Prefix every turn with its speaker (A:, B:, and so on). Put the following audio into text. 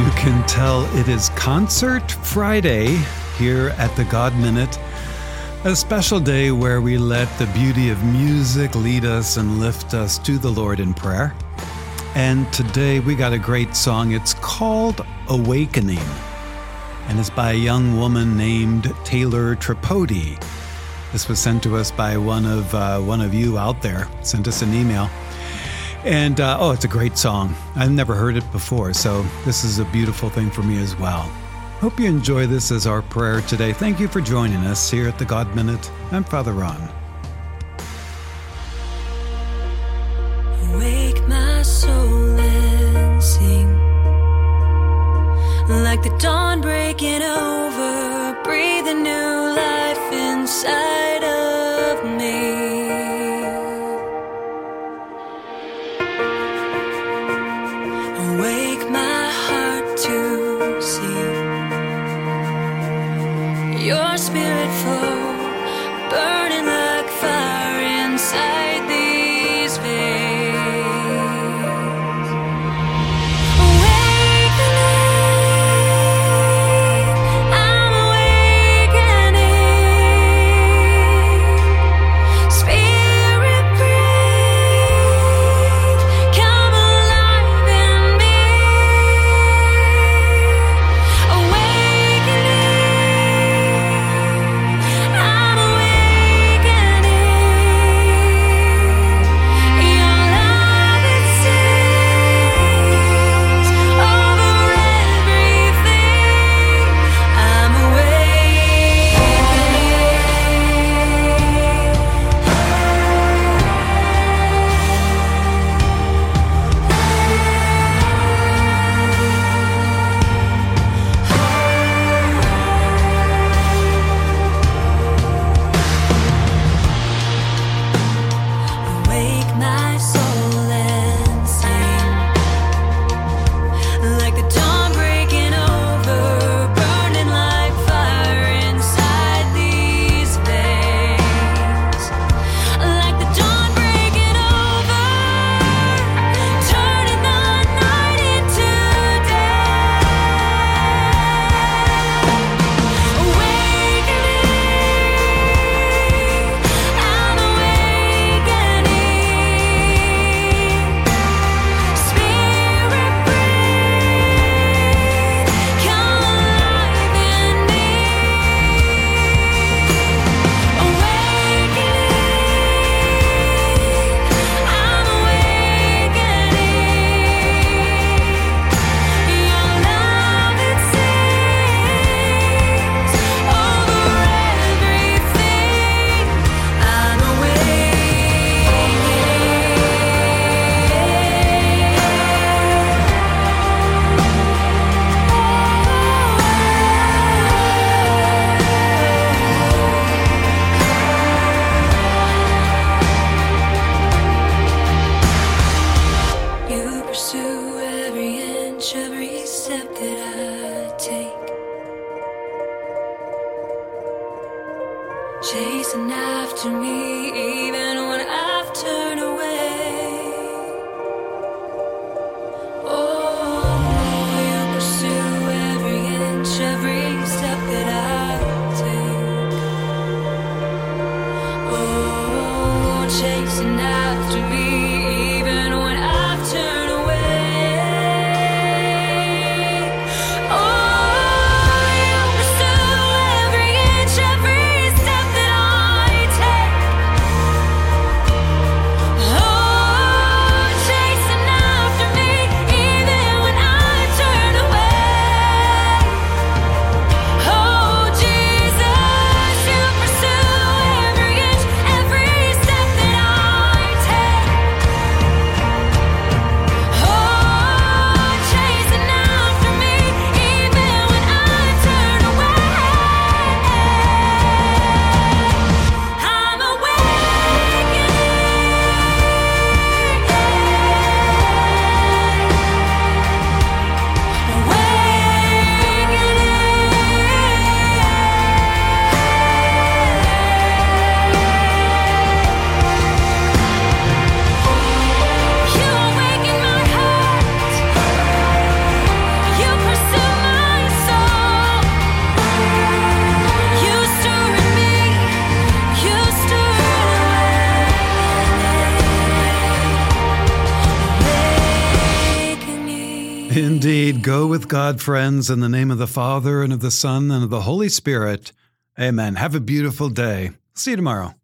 A: You can tell, it is Concert Friday here at the God Minute, a special day where we let the beauty of music lead us and lift us to the Lord in prayer. And today we got a great song. It's called Awakening, and it's by a young woman named Taylor Tripodi. This was sent to us by one of uh, one of you out there. Sent us an email. And uh, oh, it's a great song. I've never heard it before, so this is a beautiful thing for me as well. Hope you enjoy this as our prayer today. Thank you for joining us here at the God Minute. I'm Father Ron.
B: Wake my soul and sing like the dawn breaking over. Breathe a your spirit flow, Chasing after me,
A: Indeed. Go with God, friends, in the name of the Father, and of the Son, and of the Holy Spirit. Amen. Have a beautiful day. See you tomorrow.